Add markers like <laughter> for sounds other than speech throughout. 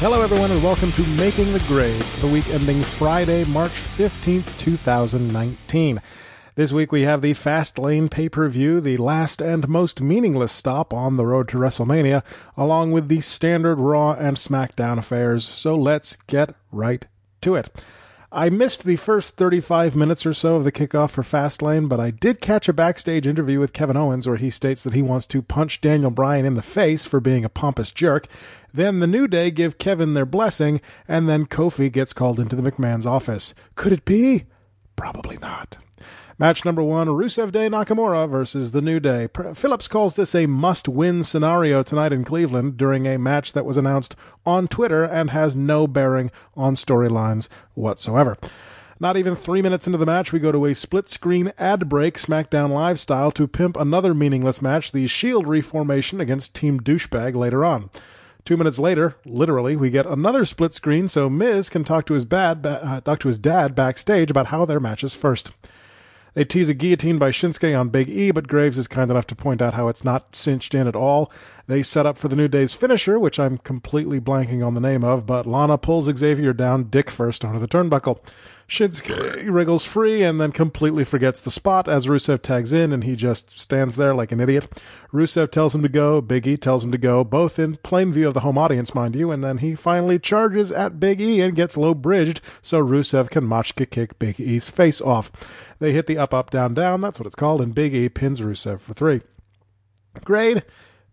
Hello, everyone, and welcome to Making the Grade the week ending Friday, March 15th, 2019. This week we have the Fastlane pay per view, the last and most meaningless stop on the road to WrestleMania, along with the standard Raw and SmackDown affairs. So let's get right to it. I missed the first 35 minutes or so of the kickoff for Fastlane, but I did catch a backstage interview with Kevin Owens where he states that he wants to punch Daniel Bryan in the face for being a pompous jerk. Then the New Day give Kevin their blessing, and then Kofi gets called into the McMahon's office. Could it be? Probably not. Match number one Rusev Day Nakamura versus The New Day. Phillips calls this a must win scenario tonight in Cleveland during a match that was announced on Twitter and has no bearing on storylines whatsoever. Not even three minutes into the match, we go to a split screen ad break, SmackDown Live style, to pimp another meaningless match, the Shield reformation against Team Douchebag later on. Two minutes later, literally, we get another split screen so Miz can talk to his bad, uh, talk to his dad backstage about how their match is first. They tease a guillotine by Shinsuke on Big E, but Graves is kind enough to point out how it's not cinched in at all. They set up for the New Day's finisher, which I'm completely blanking on the name of, but Lana pulls Xavier down dick first onto the turnbuckle. Shinsuke wriggles free and then completely forgets the spot as Rusev tags in and he just stands there like an idiot. Rusev tells him to go, Big E tells him to go, both in plain view of the home audience, mind you, and then he finally charges at Big E and gets low bridged so Rusev can machka kick Big E's face off. They hit the up, up, down, down, that's what it's called, and Big E pins Rusev for three. Grade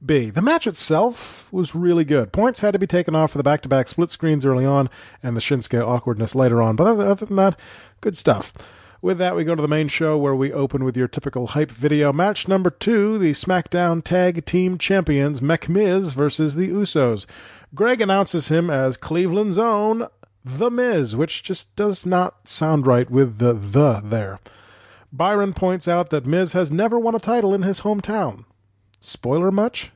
B. The match itself was really good. Points had to be taken off for the back to back split screens early on and the Shinsuke awkwardness later on, but other than that, good stuff. With that, we go to the main show where we open with your typical hype video. Match number two the SmackDown Tag Team Champions, McMiz versus the Usos. Greg announces him as Cleveland's own The Miz, which just does not sound right with the the there. Byron points out that Miz has never won a title in his hometown. Spoiler much?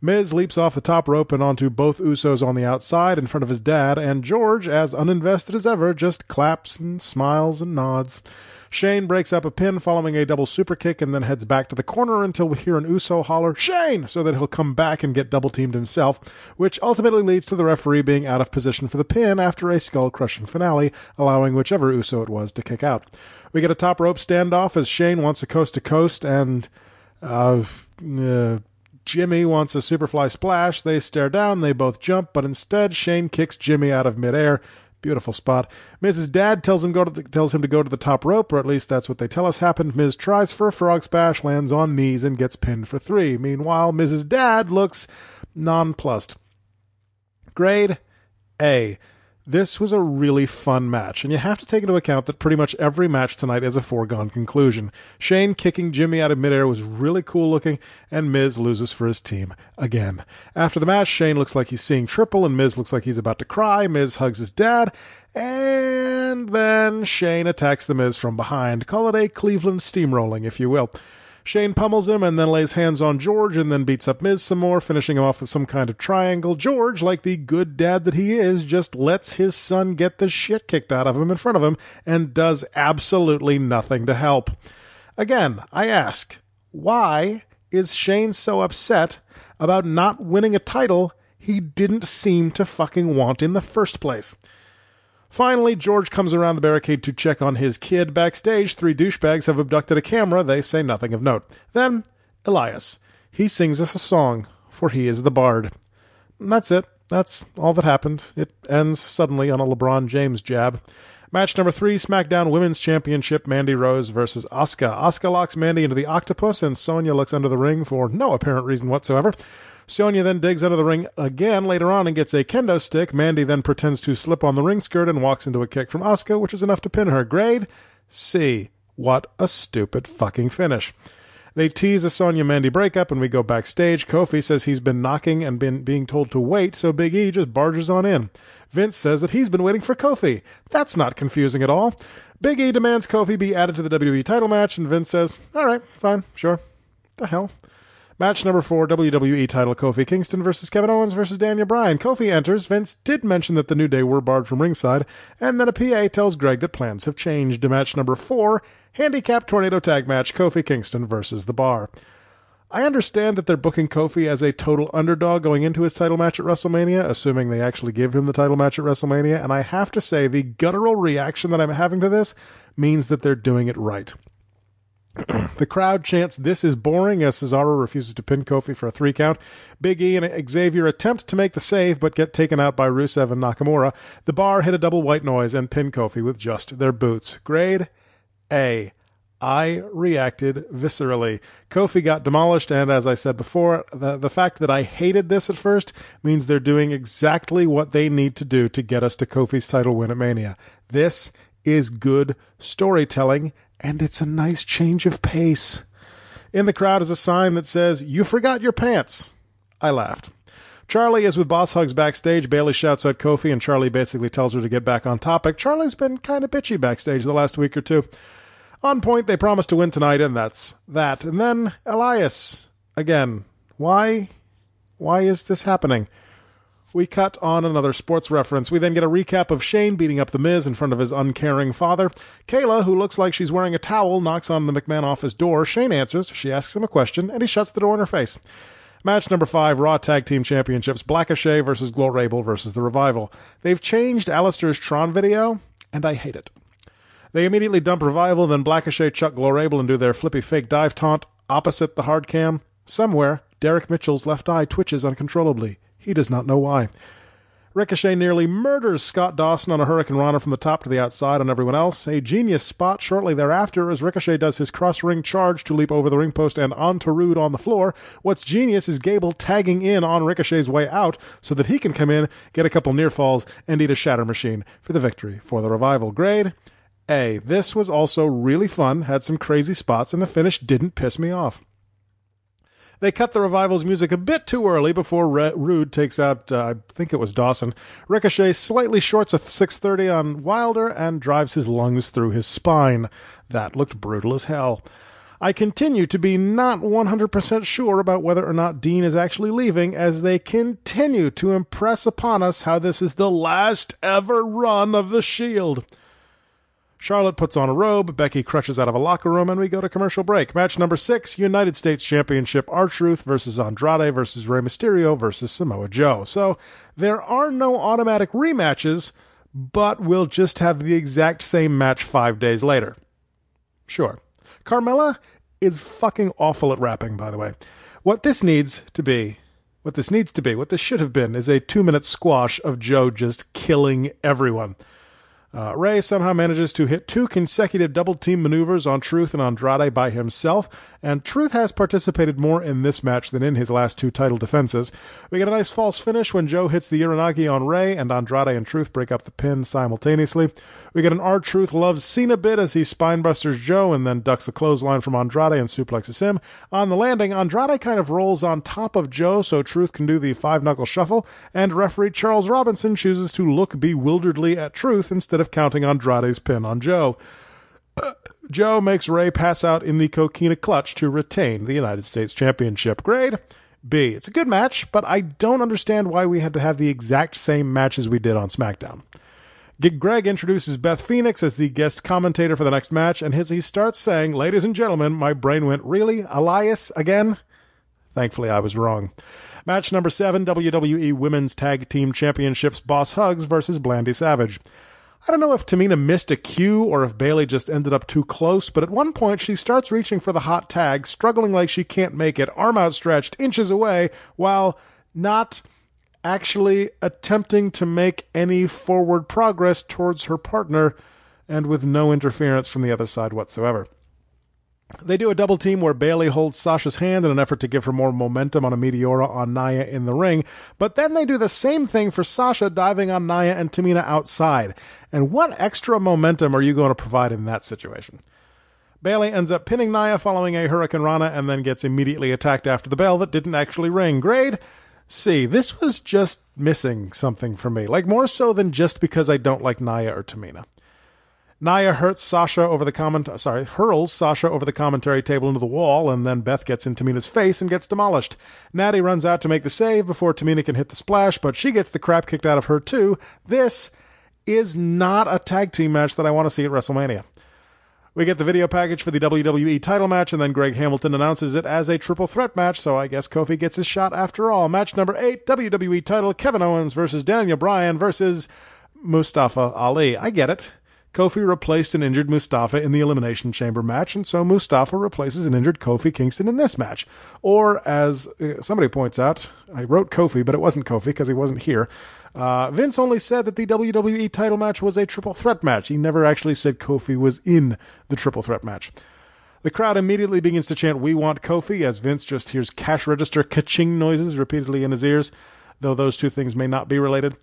Miz leaps off the top rope and onto both Usos on the outside in front of his dad, and George, as uninvested as ever, just claps and smiles and nods. Shane breaks up a pin following a double super kick and then heads back to the corner until we hear an Uso holler, Shane! so that he'll come back and get double teamed himself, which ultimately leads to the referee being out of position for the pin after a skull crushing finale, allowing whichever Uso it was to kick out. We get a top rope standoff as Shane wants a coast to coast and uh, uh, Jimmy wants a Superfly splash. They stare down. They both jump, but instead Shane kicks Jimmy out of midair. Beautiful spot. Miz's dad tells him go to the, tells him to go to the top rope, or at least that's what they tell us happened. Miz tries for a frog splash, lands on knees, and gets pinned for three. Meanwhile, Miz's dad looks nonplussed. Grade A. This was a really fun match, and you have to take into account that pretty much every match tonight is a foregone conclusion. Shane kicking Jimmy out of midair was really cool looking, and Miz loses for his team again. After the match, Shane looks like he's seeing triple, and Miz looks like he's about to cry. Miz hugs his dad, and then Shane attacks the Miz from behind. Call it a Cleveland steamrolling, if you will. Shane pummels him and then lays hands on George and then beats up Miz some more, finishing him off with some kind of triangle. George, like the good dad that he is, just lets his son get the shit kicked out of him in front of him and does absolutely nothing to help. Again, I ask, why is Shane so upset about not winning a title he didn't seem to fucking want in the first place? Finally, George comes around the barricade to check on his kid. Backstage, three douchebags have abducted a camera. They say nothing of note. Then, Elias. He sings us a song, for he is the bard. And that's it. That's all that happened. It ends suddenly on a LeBron James jab. Match number three SmackDown Women's Championship Mandy Rose versus Asuka. Asuka locks Mandy into the octopus, and Sonya looks under the ring for no apparent reason whatsoever. Sonya then digs out of the ring again later on and gets a kendo stick. Mandy then pretends to slip on the ring skirt and walks into a kick from Asuka, which is enough to pin her. Grade C. What a stupid fucking finish. They tease a Sonya Mandy breakup, and we go backstage. Kofi says he's been knocking and been being told to wait, so Big E just barges on in. Vince says that he's been waiting for Kofi. That's not confusing at all. Big E demands Kofi be added to the WWE title match, and Vince says, "All right, fine, sure." The hell. Match number four, WWE title Kofi Kingston versus Kevin Owens versus Daniel Bryan. Kofi enters. Vince did mention that the New Day were barred from ringside, and then a PA tells Greg that plans have changed. To match number four, handicap tornado tag match Kofi Kingston versus the Bar. I understand that they're booking Kofi as a total underdog going into his title match at WrestleMania, assuming they actually give him the title match at WrestleMania. And I have to say, the guttural reaction that I'm having to this means that they're doing it right. <clears throat> the crowd chants, This is boring, as Cesaro refuses to pin Kofi for a three count. Big E and Xavier attempt to make the save, but get taken out by Rusev and Nakamura. The bar hit a double white noise and pin Kofi with just their boots. Grade A. I reacted viscerally. Kofi got demolished, and as I said before, the, the fact that I hated this at first means they're doing exactly what they need to do to get us to Kofi's title win at Mania. This is good storytelling, and it's a nice change of pace. In the crowd is a sign that says, You forgot your pants. I laughed. Charlie is with Boss Hugs backstage. Bayley shouts at Kofi, and Charlie basically tells her to get back on topic. Charlie's been kind of bitchy backstage the last week or two. On point, they promise to win tonight, and that's that. And then Elias. Again, why? Why is this happening? We cut on another sports reference. We then get a recap of Shane beating up The Miz in front of his uncaring father. Kayla, who looks like she's wearing a towel, knocks on the McMahon office door. Shane answers. She asks him a question, and he shuts the door in her face. Match number five, Raw Tag Team Championships, Blackochet versus Glorable versus The Revival. They've changed Aleister's Tron video, and I hate it. They immediately dump Revival, then Blackochet chuck Glorable and do their flippy fake dive taunt opposite the hard cam. Somewhere, Derek Mitchell's left eye twitches uncontrollably. He does not know why. Ricochet nearly murders Scott Dawson on a Hurricanrana from the top to the outside on everyone else. A genius spot shortly thereafter as Ricochet does his cross ring charge to leap over the ring post and onto Roode on the floor. What's genius is Gable tagging in on Ricochet's way out so that he can come in, get a couple near falls, and eat a shatter machine for the victory for the revival. Grade A. This was also really fun, had some crazy spots, and the finish didn't piss me off. They cut the revival's music a bit too early before Re- Roode takes out, uh, I think it was Dawson. Ricochet slightly shorts a 630 on Wilder and drives his lungs through his spine. That looked brutal as hell. I continue to be not 100% sure about whether or not Dean is actually leaving as they continue to impress upon us how this is the last ever run of the Shield. Charlotte puts on a robe, Becky crushes out of a locker room, and we go to commercial break. Match number six United States Championship R Truth versus Andrade versus Rey Mysterio versus Samoa Joe. So there are no automatic rematches, but we'll just have the exact same match five days later. Sure. Carmella is fucking awful at rapping, by the way. What this needs to be what this needs to be, what this should have been, is a two minute squash of Joe just killing everyone. Uh, Rey somehow manages to hit two consecutive double team maneuvers on Truth and Andrade by himself, and Truth has participated more in this match than in his last two title defenses. We get a nice false finish when Joe hits the Uranage on Rey, and Andrade and Truth break up the pin simultaneously. We get an R Truth loves Cena bit as he spinebusters Joe and then ducks a clothesline from Andrade and suplexes him. On the landing, Andrade kind of rolls on top of Joe so Truth can do the five knuckle shuffle, and referee Charles Robinson chooses to look bewilderedly at Truth instead of of counting Andrade's pin on Joe. Uh, Joe makes Rey pass out in the Coquina clutch to retain the United States Championship. Grade B. It's a good match, but I don't understand why we had to have the exact same match as we did on SmackDown. Greg introduces Beth Phoenix as the guest commentator for the next match, and as he starts saying, Ladies and gentlemen, my brain went, Really? Elias again? Thankfully, I was wrong. Match number seven WWE Women's Tag Team Championships Boss Hugs versus Blandy Savage. I don't know if Tamina missed a cue or if Bayley just ended up too close, but at one point she starts reaching for the hot tag, struggling like she can't make it, arm outstretched, inches away, while not actually attempting to make any forward progress towards her partner and with no interference from the other side whatsoever. They do a double team where Bayley holds Sasha's hand in an effort to give her more momentum on a Meteora on Nia in the ring, but then they do the same thing for Sasha diving on Nia and Tamina outside. And what extra momentum are you going to provide in that situation? Bayley ends up pinning Nia following a Hurricanrana and then gets immediately attacked after the bell that didn't actually ring. Grade C. This was just missing something for me, like more so than just because I don't like Nia or Tamina. Nia hurts Sasha over the comment sorry, hurls Sasha over the commentary table into the wall, and then Beth gets in Tamina's face and gets demolished. Natty runs out to make the save before Tamina can hit the splash, but she gets the crap kicked out of her too. This is not a tag team match that I want to see at WrestleMania. We get the video package for the WWE title match, and then Greg Hamilton announces it as a triple threat match, so I guess Kofi gets his shot after all. Match number eight WWE title Kevin Owens versus Daniel Bryan versus Mustafa Ali. I get it. Kofi replaced an injured Mustafa in the Elimination Chamber match, and so Mustafa replaces an injured Kofi Kingston in this match. Or, as uh, somebody points out, I wrote Kofi, but it wasn't Kofi because he wasn't here. Uh, Vince only said that the WWE title match was a triple threat match. He never actually said Kofi was in the triple threat match. The crowd immediately begins to chant, We want Kofi, as Vince just hears cash register ka-ching noises repeatedly in his ears, though those two things may not be related.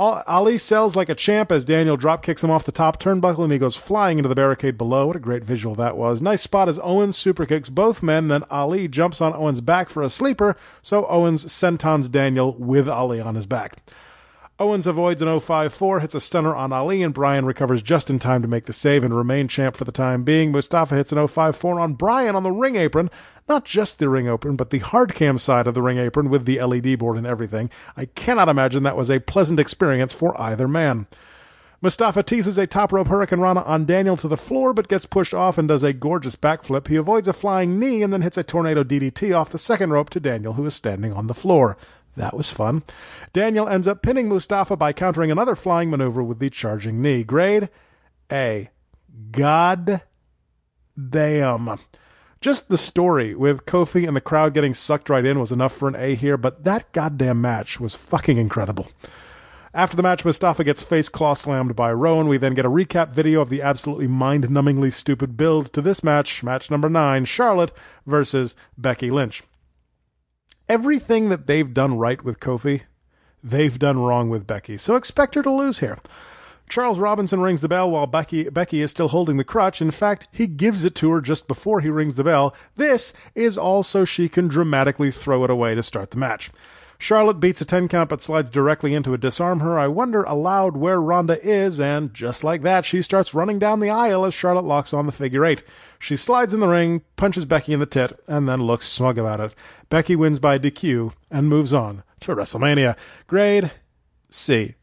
Ali sells like a champ as Daniel drop kicks him off the top turnbuckle and he goes flying into the barricade below. What a great visual that was. Nice spot as Owens super kicks both men, then Ali jumps on Owens' back for a sleeper, so Owens sentons Daniel with Ali on his back. Owens avoids an 054, hits a stunner on Ali, and Bryan recovers just in time to make the save and remain champ for the time being. Mustafa hits an 054 on Bryan on the ring apron, not just the ring apron, but the hard cam side of the ring apron with the LED board and everything. I cannot imagine that was a pleasant experience for either man. Mustafa teases a top rope Hurricanrana on Daniel to the floor, but gets pushed off and does a gorgeous backflip. He avoids a flying knee and then hits a tornado DDT off the second rope to Daniel, who is standing on the floor. That was fun. Daniel ends up pinning Mustafa by countering another flying maneuver with the charging knee. Grade A. God damn. Just the story with Kofi and the crowd getting sucked right in was enough for an A here, but that goddamn match was fucking incredible. After the match, Mustafa gets face claw slammed by Rowan. We then get a recap video of the absolutely mind numbingly stupid build to this match, match number nine Charlotte versus Becky Lynch everything that they've done right with Kofi, they've done wrong with Becky. So expect her to lose here. Charles Robinson rings the bell while Becky, Becky is still holding the crutch. In fact, he gives it to her just before he rings the bell. This is all so she can dramatically throw it away to start the match. Charlotte beats a 10 count but slides directly into a Dis-arm-her. I wonder aloud where Ronda is, and just like that, she starts running down the aisle as Charlotte locks on the figure eight. She slides in the ring, punches Becky in the tit, and then looks smug about it. Becky wins by DQ and moves on to WrestleMania. Grade C.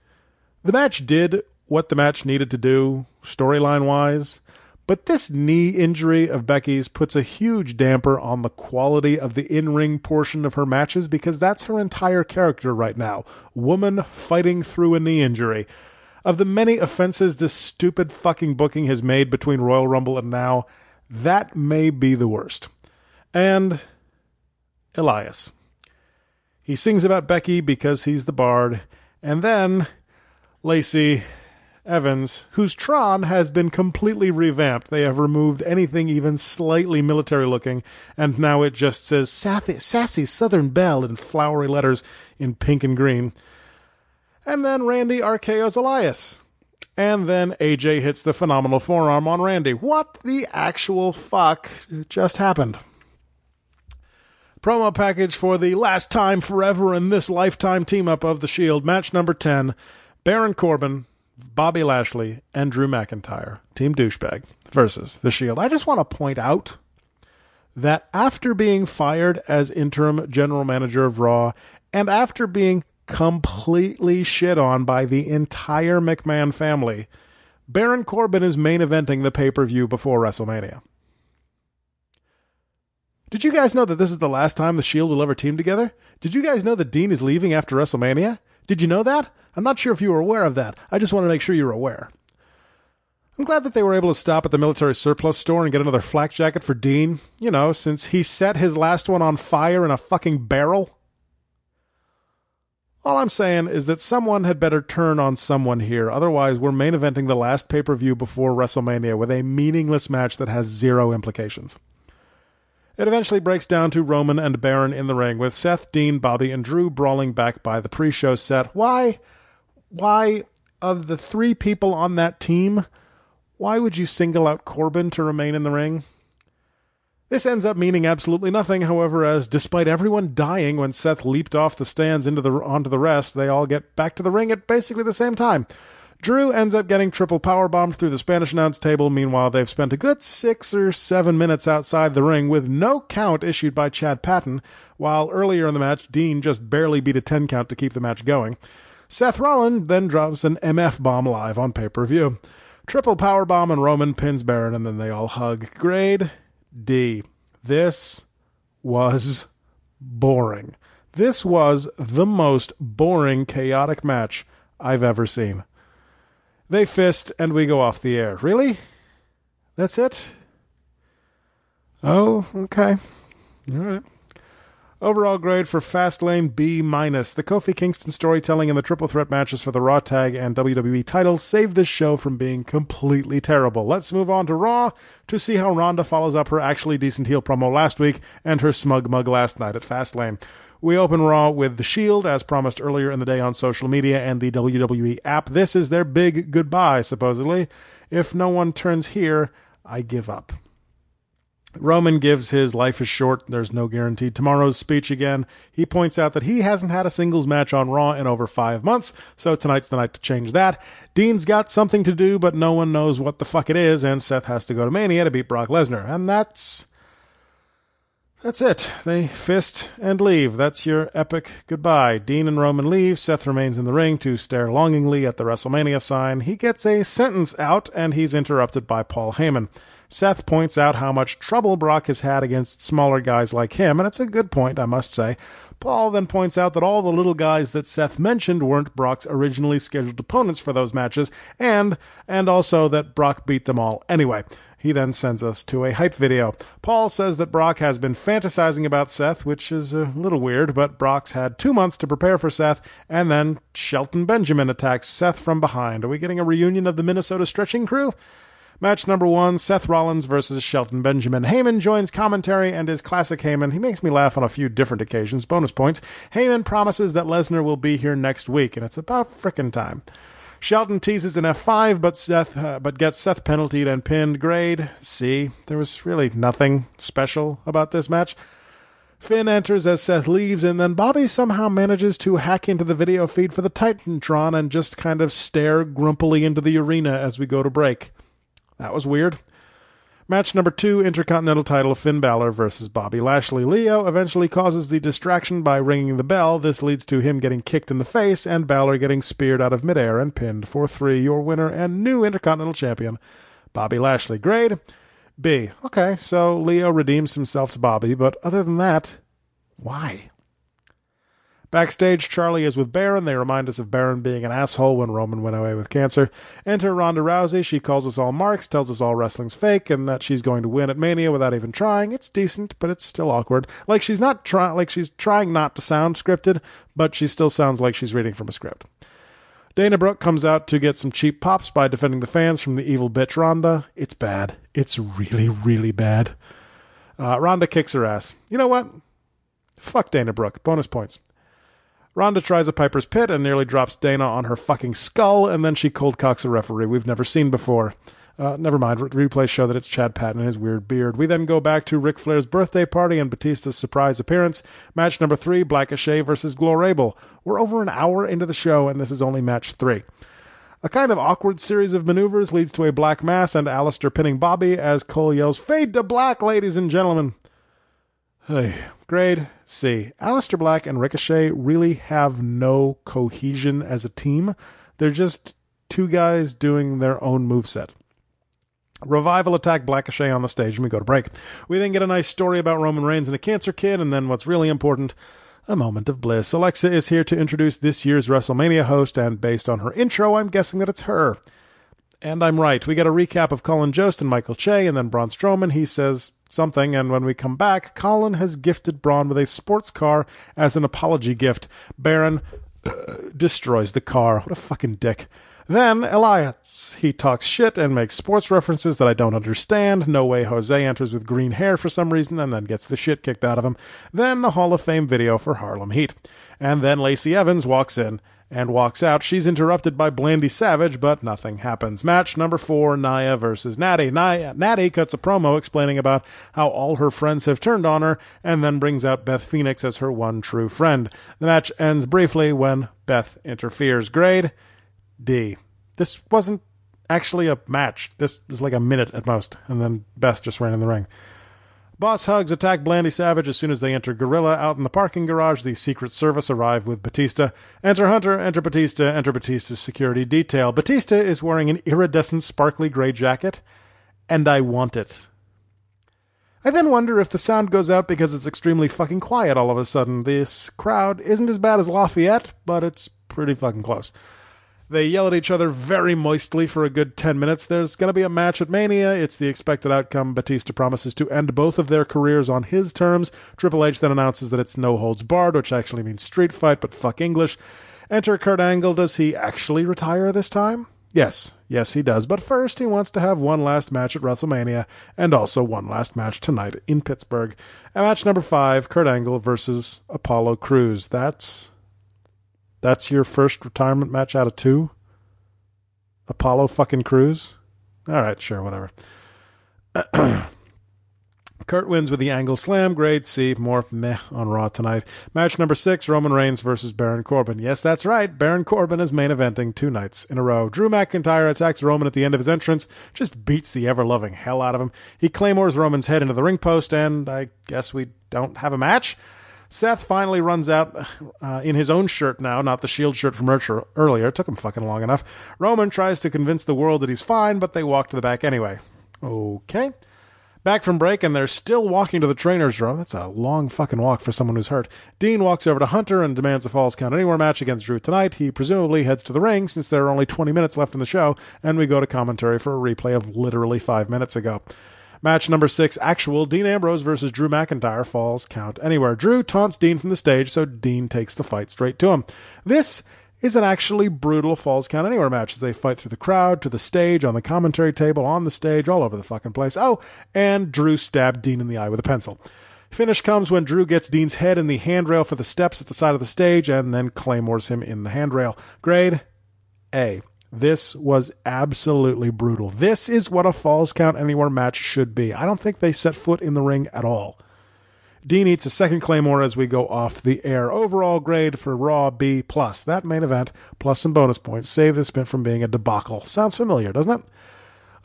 The match did what the match needed to do, storyline wise. But this knee injury of Becky's puts a huge damper on the quality of the in ring portion of her matches because that's her entire character right now. Woman fighting through a knee injury. Of the many offenses this stupid fucking booking has made between Royal Rumble and now, that may be the worst. And Elias. He sings about Becky because he's the bard, and then Lacey Evans, whose Tron has been completely revamped. They have removed anything even slightly military looking, and now it just says sassy, sassy Southern Belle in flowery letters in pink and green. And then Randy RKO's Elias. And then AJ hits the phenomenal forearm on Randy. What the actual fuck just happened? Promo package for the last time forever in this lifetime team up of the Shield. Match number 10 Baron Corbin Bobby Lashley and Drew McIntyre, Team Douchebag, versus The Shield. I just want to point out that after being fired as interim general manager of Raw and after being completely shit on by the entire McMahon family, Baron Corbin is main eventing the pay per view before WrestleMania. Did you guys know that this is the last time the Shield will ever team together? Did you guys know that Dean is leaving after WrestleMania? Did you know that? I'm not sure if you were aware of that. I just want to make sure you're aware. I'm glad that they were able to stop at the military surplus store and get another flak jacket for Dean, you know, since he set his last one on fire in a fucking barrel. All I'm saying is that someone had better turn on someone here, otherwise, we're main eventing the last pay per view before WrestleMania with a meaningless match that has zero implications. It eventually breaks down to Roman and Baron in the ring, with Seth, Dean, Bobby, and Drew brawling back by the pre show set. Why? Why, of the three people on that team, why would you single out Corbin to remain in the ring? This ends up meaning absolutely nothing, however, as despite everyone dying when Seth leaped off the stands into the onto the rest, they all get back to the ring at basically the same time. Drew ends up getting triple power bombed through the Spanish announce table. Meanwhile, they've spent a good six or seven minutes outside the ring with no count issued by Chad Patton, while earlier in the match, Dean just barely beat a 10 count to keep the match going. Seth Rollins then drops an MF bomb live on pay per view. Triple power bomb and Roman pins Baron, and then they all hug. Grade D. This was boring. This was the most boring, chaotic match I've ever seen. They fist, and we go off the air. Really? That's it? Oh, okay. All right. Overall grade for Fastlane B minus. The Kofi Kingston storytelling and the triple threat matches for the Raw Tag and WWE titles saved this show from being completely terrible. Let's move on to Raw to see how Ronda follows up her actually decent heel promo last week and her smug mug last night at Fastlane. We open Raw with The Shield, as promised earlier in the day on social media and the WWE app. This is their big goodbye, supposedly. If no one turns here, I give up. Roman gives his life is short, there's no guarantee tomorrow's speech again. He points out that he hasn't had a singles match on Raw in over five months, so tonight's the night to change that. Dean's got something to do, but no one knows what the fuck it is, and Seth has to go to Mania to beat Brock Lesnar. And that's. That's it. They fist and leave. That's your epic goodbye. Dean and Roman leave. Seth remains in the ring to stare longingly at the WrestleMania sign. He gets a sentence out, and he's interrupted by Paul Heyman. Seth points out how much trouble Brock has had against smaller guys like him, and it's a good point, I must say. Paul then points out that all the little guys that Seth mentioned weren't Brock's originally scheduled opponents for those matches, and and also that Brock beat them all anyway. He then sends us to a hype video. Paul says that Brock has been fantasizing about Seth, which is a little weird, but Brock's had two months to prepare for Seth, and then Shelton Benjamin attacks Seth from behind. Are we getting a reunion of the Minnesota stretching crew? Match number one Seth Rollins versus Shelton Benjamin. Heyman joins commentary and is classic Heyman. He makes me laugh on a few different occasions. Bonus points. Heyman promises that Lesnar will be here next week, and it's about frickin' time. Shelton teases an F5, but Seth, uh, but gets Seth penaltied and pinned. Grade C. There was really nothing special about this match. Finn enters as Seth leaves, and then Bobby somehow manages to hack into the video feed for the Titantron and just kind of stare grumpily into the arena as we go to break. That was weird. Match number two, Intercontinental title Finn Balor versus Bobby Lashley. Lio eventually causes the distraction by ringing the bell. This leads to him getting kicked in the face and Balor getting speared out of midair and pinned for three. Your winner and new Intercontinental Champion, Bobby Lashley. Grade B. Okay, so Lio redeems himself to Bobby, but other than that, why? Backstage, Charlie is with Baron. They remind us of Baron being an asshole when Roman went away with cancer. Enter Ronda Rousey. She calls us all marks, tells us all wrestling's fake, and that she's going to win at Mania without even trying. It's decent, but it's still awkward. Like she's not trying, like she's trying not to sound scripted, but she still sounds like she's reading from a script. Dana Brooke comes out to get some cheap pops by defending the fans from the evil bitch Ronda. It's bad. It's really, really bad. Uh, Ronda kicks her ass. You know what? Fuck Dana Brooke. Bonus points. Ronda tries a Piper's Pit and nearly drops Dana on her fucking skull, and then she cold cocks a referee we've never seen before. Uh, never mind. Replays show that it's Chad Patton and his weird beard. We then go back to Ric Flair's birthday party and Batista's surprise appearance. Match number three: Blackochet versus Glorable. We're over an hour into the show, and this is only match three. A kind of awkward series of maneuvers leads to a black mass and Aleister pinning Bobby as Cole yells, "Fade to black, ladies and gentlemen." Hey, grade C. Aleister Black and Ricochet really have no cohesion as a team. They're just two guys doing their own moveset. Revival attack Blackochet on the stage, and we go to break. We then get a nice story about Roman Reigns and a cancer kid, and then what's really important, a moment of bliss. Alexa is here to introduce this year's WrestleMania host, and based on her intro, I'm guessing that it's her. And I'm right. We get a recap of Colin Jost and Michael Che, and then Braun Strowman. He says, something, and when we come back, Colin has gifted Braun with a sports car as an apology gift. Baron uh, destroys the car. What a fucking dick. Then Elias. He talks shit and makes sports references that I don't understand. No way Jose enters with green hair for some reason and then gets the shit kicked out of him. Then the Hall of Fame video for Harlem Heat. And then Lacey Evans walks in and walks out. She's interrupted by Blandy Savage, but nothing happens. Match number four, Nia versus Natty. Nia, Natty cuts a promo explaining about how all her friends have turned on her, and then brings out Beth Phoenix as her one true friend. The match ends briefly when Beth interferes. Grade D. This wasn't actually a match. This was like a minute at most, and then Beth just ran in the ring. Boss Hugs attack Blandy Savage as soon as they enter Gorilla. Out in the parking garage, the Secret Service arrive with Batista. Enter Hunter, enter Batista, enter Batista's security detail. Batista is wearing an iridescent sparkly gray jacket, and I want it. I then wonder if the sound goes out because it's extremely fucking quiet all of a sudden. This crowd isn't as bad as Lafayette, but it's pretty fucking close. They yell at each other very moistly for a good 10 minutes. There's going to be a match at Mania. It's the expected outcome. Batista promises to end both of their careers on his terms. Triple H then announces that it's no holds barred, which actually means street fight, but fuck English. Enter Kurt Angle. Does he actually retire this time? Yes, yes, he does. But first, he wants to have one last match at WrestleMania and also one last match tonight in Pittsburgh. And match number five Kurt Angle versus Apollo Crews. That's that's your first retirement match out of two? Apollo fucking Crews? All right, sure, whatever. <clears throat> Kurt wins with the angle slam. Great. See more meh on Raw tonight. Match number six Roman Reigns versus Baron Corbin. Yes, that's right. Baron Corbin is main eventing two nights in a row. Drew McIntyre attacks Roman at the end of his entrance, just beats the ever loving hell out of him. He claymores Roman's head into the ring post, and I guess we don't have a match. Seth finally runs out uh, in his own shirt now, not the Shield shirt from earlier. It took him fucking long enough. Roman tries to convince the world that he's fine, but they walk to the back anyway. Okay. Back from break, and they're still walking to the trainer's room. That's a long fucking walk for someone who's hurt. Dean walks over to Hunter and demands a Falls Count Anywhere match against Drew tonight. He presumably heads to the ring since there are only 20 minutes left in the show, and we go to commentary for a replay of literally five minutes ago. Match number six, actual Dean Ambrose versus Drew McIntyre falls count anywhere. Drew taunts Dean from the stage, so Dean takes the fight straight to him. This is an actually brutal falls count anywhere match as they fight through the crowd, to the stage, on the commentary table, on the stage, all over the fucking place. Oh, and Drew stabbed Dean in the eye with a pencil. Finish comes when Drew gets Dean's head in the handrail for the steps at the side of the stage and then claymores him in the handrail. Grade A. This was absolutely brutal. This is what a Falls Count Anywhere match should be. I don't think they set foot in the ring at all. Dean eats a second Claymore as we go off the air. Overall grade for Raw B plus. That main event plus some bonus points save this bit from being a debacle. Sounds familiar, doesn't it?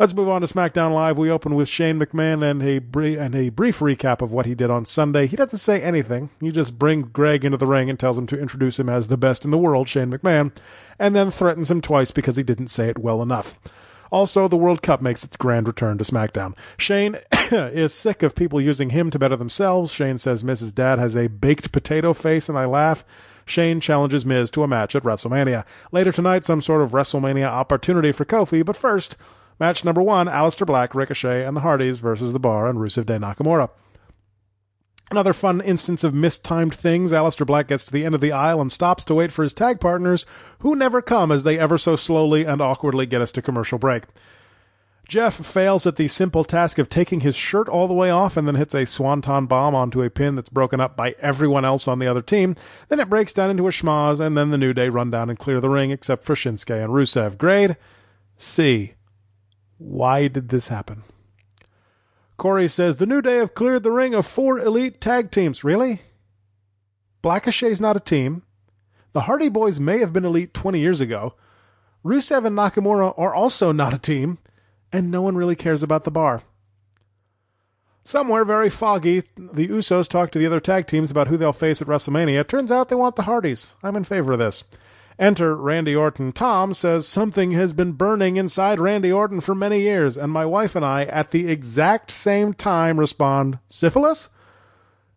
Let's move on to SmackDown Live. We open with Shane McMahon and a, brief, and a brief recap of what he did on Sunday. He doesn't say anything. He just brings Greg into the ring and tells him to introduce him as the best in the world, Shane McMahon, and then threatens him twice because he didn't say it well enough. Also, the World Cup makes its grand return to SmackDown. Shane <coughs> is sick of people using him to better themselves. Shane says Miz's Dad has a baked potato face, and I laugh. Shane challenges Miz to a match at WrestleMania. Later tonight, some sort of WrestleMania opportunity for Kofi, but first, Match number one Aleister Black, Ricochet, and the Hardys versus The Bar and Rusev Day Nakamura. Another fun instance of mistimed things. Aleister Black gets to the end of the aisle and stops to wait for his tag partners, who never come as they ever so slowly and awkwardly get us to commercial break. Jeff fails at the simple task of taking his shirt all the way off and then hits a swanton bomb onto a pin that's broken up by everyone else on the other team. Then it breaks down into a schmozz, and then the New Day run down and clear the ring, except for Shinsuke and Rusev. Grade C. Why did this happen? Corey says the New Day have cleared the ring of four elite tag teams. Really? Blackochet's not a team. The Hardy Boys may have been elite 20 years ago. Rusev and Nakamura are also not a team, and no one really cares about the bar. Somewhere very foggy, the Usos talk to the other tag teams about who they'll face at WrestleMania. Turns out they want the Hardys. I'm in favor of this. Enter Randy Orton. Tom says something has been burning inside Randy Orton for many years, and my wife and I, at the exact same time, respond, Syphilis?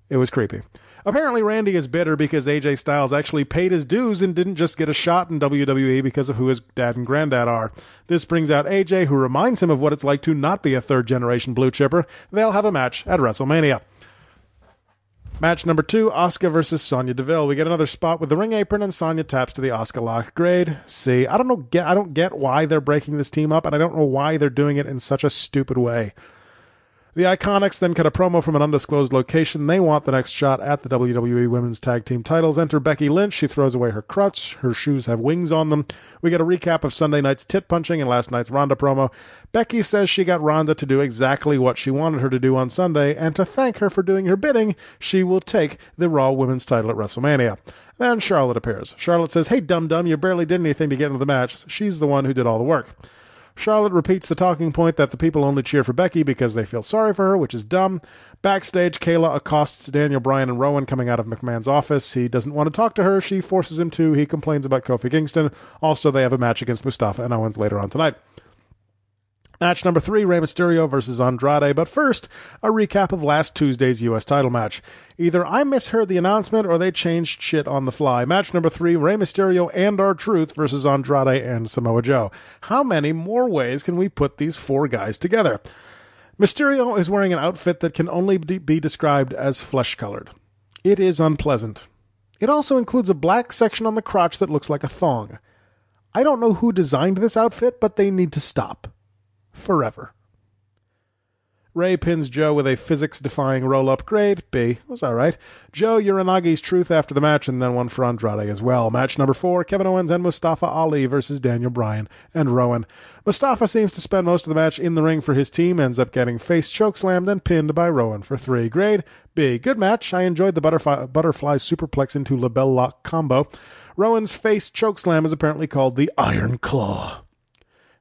It was creepy. Apparently, Randy is bitter because AJ Styles actually paid his dues and didn't just get a shot in WWE because of who his dad and granddad are. This brings out AJ, who reminds him of what it's like to not be a third generation blue chipper. They'll have a match at WrestleMania. Match number two, Asuka versus Sonya Deville. We get another spot with the ring apron, and Sonya taps to the Asuka lock. Grade C. I don't know. Get I don't get why they're breaking this team up, and I don't know why they're doing it in such a stupid way. The Iconics then cut a promo from an undisclosed location. They want the next shot at the WWE Women's Tag Team titles. Enter Becky Lynch. She throws away her crutch. Her shoes have wings on them. We get a recap of Sunday night's tit punching and last night's Ronda promo. Becky says she got Ronda to do exactly what she wanted her to do on Sunday, and to thank her for doing her bidding, she will take the Raw Women's title at WrestleMania. Then Charlotte appears. Charlotte says, Hey, dum dum, you barely did anything to get into the match. She's the one who did all the work. Charlotte repeats the talking point that the people only cheer for Becky because they feel sorry for her, which is dumb. Backstage, Kayla accosts Daniel Bryan and Rowan coming out of McMahon's office. He doesn't want to talk to her. She forces him to. He complains about Kofi Kingston. Also, they have a match against Mustafa and Owens later on tonight. Match number three, Rey Mysterio versus Andrade. But first, a recap of last Tuesday's U.S. title match. Either I misheard the announcement or they changed shit on the fly. Match number three, Rey Mysterio and R Truth versus Andrade and Samoa Joe. How many more ways can we put these four guys together? Mysterio is wearing an outfit that can only be described as flesh colored. It is unpleasant. It also includes a black section on the crotch that looks like a thong. I don't know who designed this outfit, but they need to stop forever. Rey pins Joe with a physics defying roll up. Great. B. Was alright. Joe Uranage's truth after the match, and then one for Andrade as well. Match number four Kevin Owens and Mustafa Ali versus Daniel Bryan and Rowan. Mustafa seems to spend most of the match in the ring for his team, ends up getting face chokeslammed and pinned by Rowan for three. Grade B. Good match. I enjoyed the butterfly, butterfly superplex into LeBell Lock combo. Rowan's face chokeslam is apparently called the Iron Claw.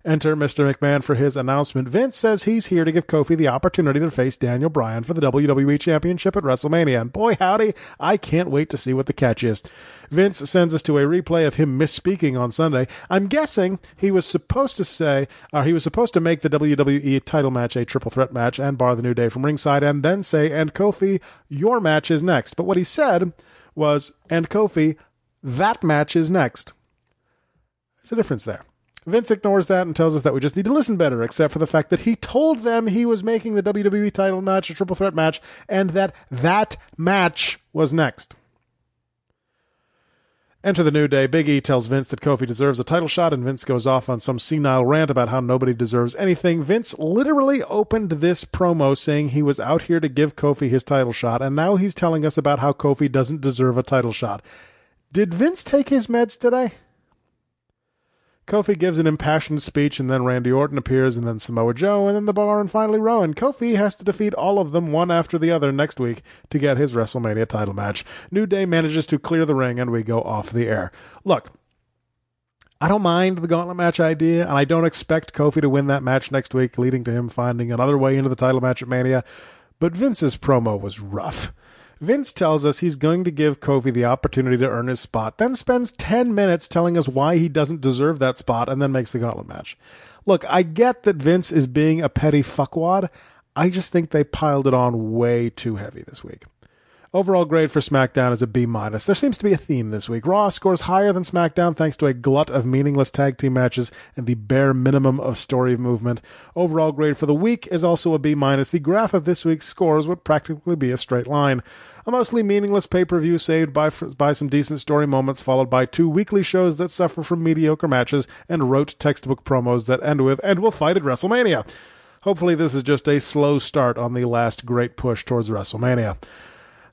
Enter Mr. McMahon for his announcement. Vince says he's here to give Kofi the opportunity to face Daniel Bryan for the WWE Championship at WrestleMania. And boy, howdy, I can't wait to see what the catch is. Vince sends us to a replay of him misspeaking on Sunday. I'm guessing he was supposed to say, or uh, he was supposed to make the WWE title match a triple threat match and bar the New Day from ringside and then say, and Kofi, your match is next. But what he said was, and Kofi, that match is next. There's a difference there. Vince ignores that and tells us that we just need to listen better, except for the fact that he told them he was making the WWE title match a triple threat match and that that match was next. Enter the New Day. Big E tells Vince that Kofi deserves a title shot, and Vince goes off on some senile rant about how nobody deserves anything. Vince literally opened this promo saying he was out here to give Kofi his title shot, and now he's telling us about how Kofi doesn't deserve a title shot. Did Vince take his meds today? Kofi gives an impassioned speech, and then Randy Orton appears, and then Samoa Joe, and then the bar, and finally Rowan. Kofi has to defeat all of them one after the other next week to get his WrestleMania title match. New Day manages to clear the ring, and we go off the air. Look, I don't mind the gauntlet match idea, and I don't expect Kofi to win that match next week, leading to him finding another way into the title match at Mania. But Vince's promo was rough. Vince tells us he's going to give Kofi the opportunity to earn his spot, then spends 10 minutes telling us why he doesn't deserve that spot, and then makes the gauntlet match. Look, I get that Vince is being a petty fuckwad. I just think they piled it on way too heavy this week. Overall grade for SmackDown is a B minus. There seems to be a theme this week. Raw scores higher than SmackDown thanks to a glut of meaningless tag team matches and the bare minimum of story movement. Overall grade for the week is also a B minus. The graph of this week's scores would practically be a straight line. A mostly meaningless pay-per-view saved by by some decent story moments, followed by two weekly shows that suffer from mediocre matches and rote textbook promos that end with "and we'll fight at WrestleMania." Hopefully, this is just a slow start on the last great push towards WrestleMania.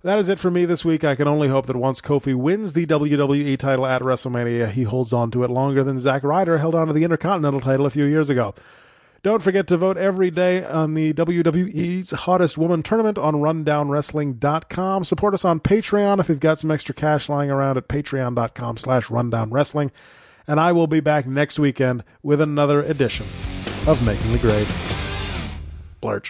That is it for me this week. I can only hope that once Kofi wins the WWE title at WrestleMania, he holds on to it longer than Zack Ryder held on to the Intercontinental title a few years ago. Don't forget to vote every day on the WWE's Hottest Woman Tournament on RundownWrestling.com. Support us on Patreon if you've got some extra cash lying around at patreon.com slash rundownwrestling. And I will be back next weekend with another edition of Making the Grade. Blurch.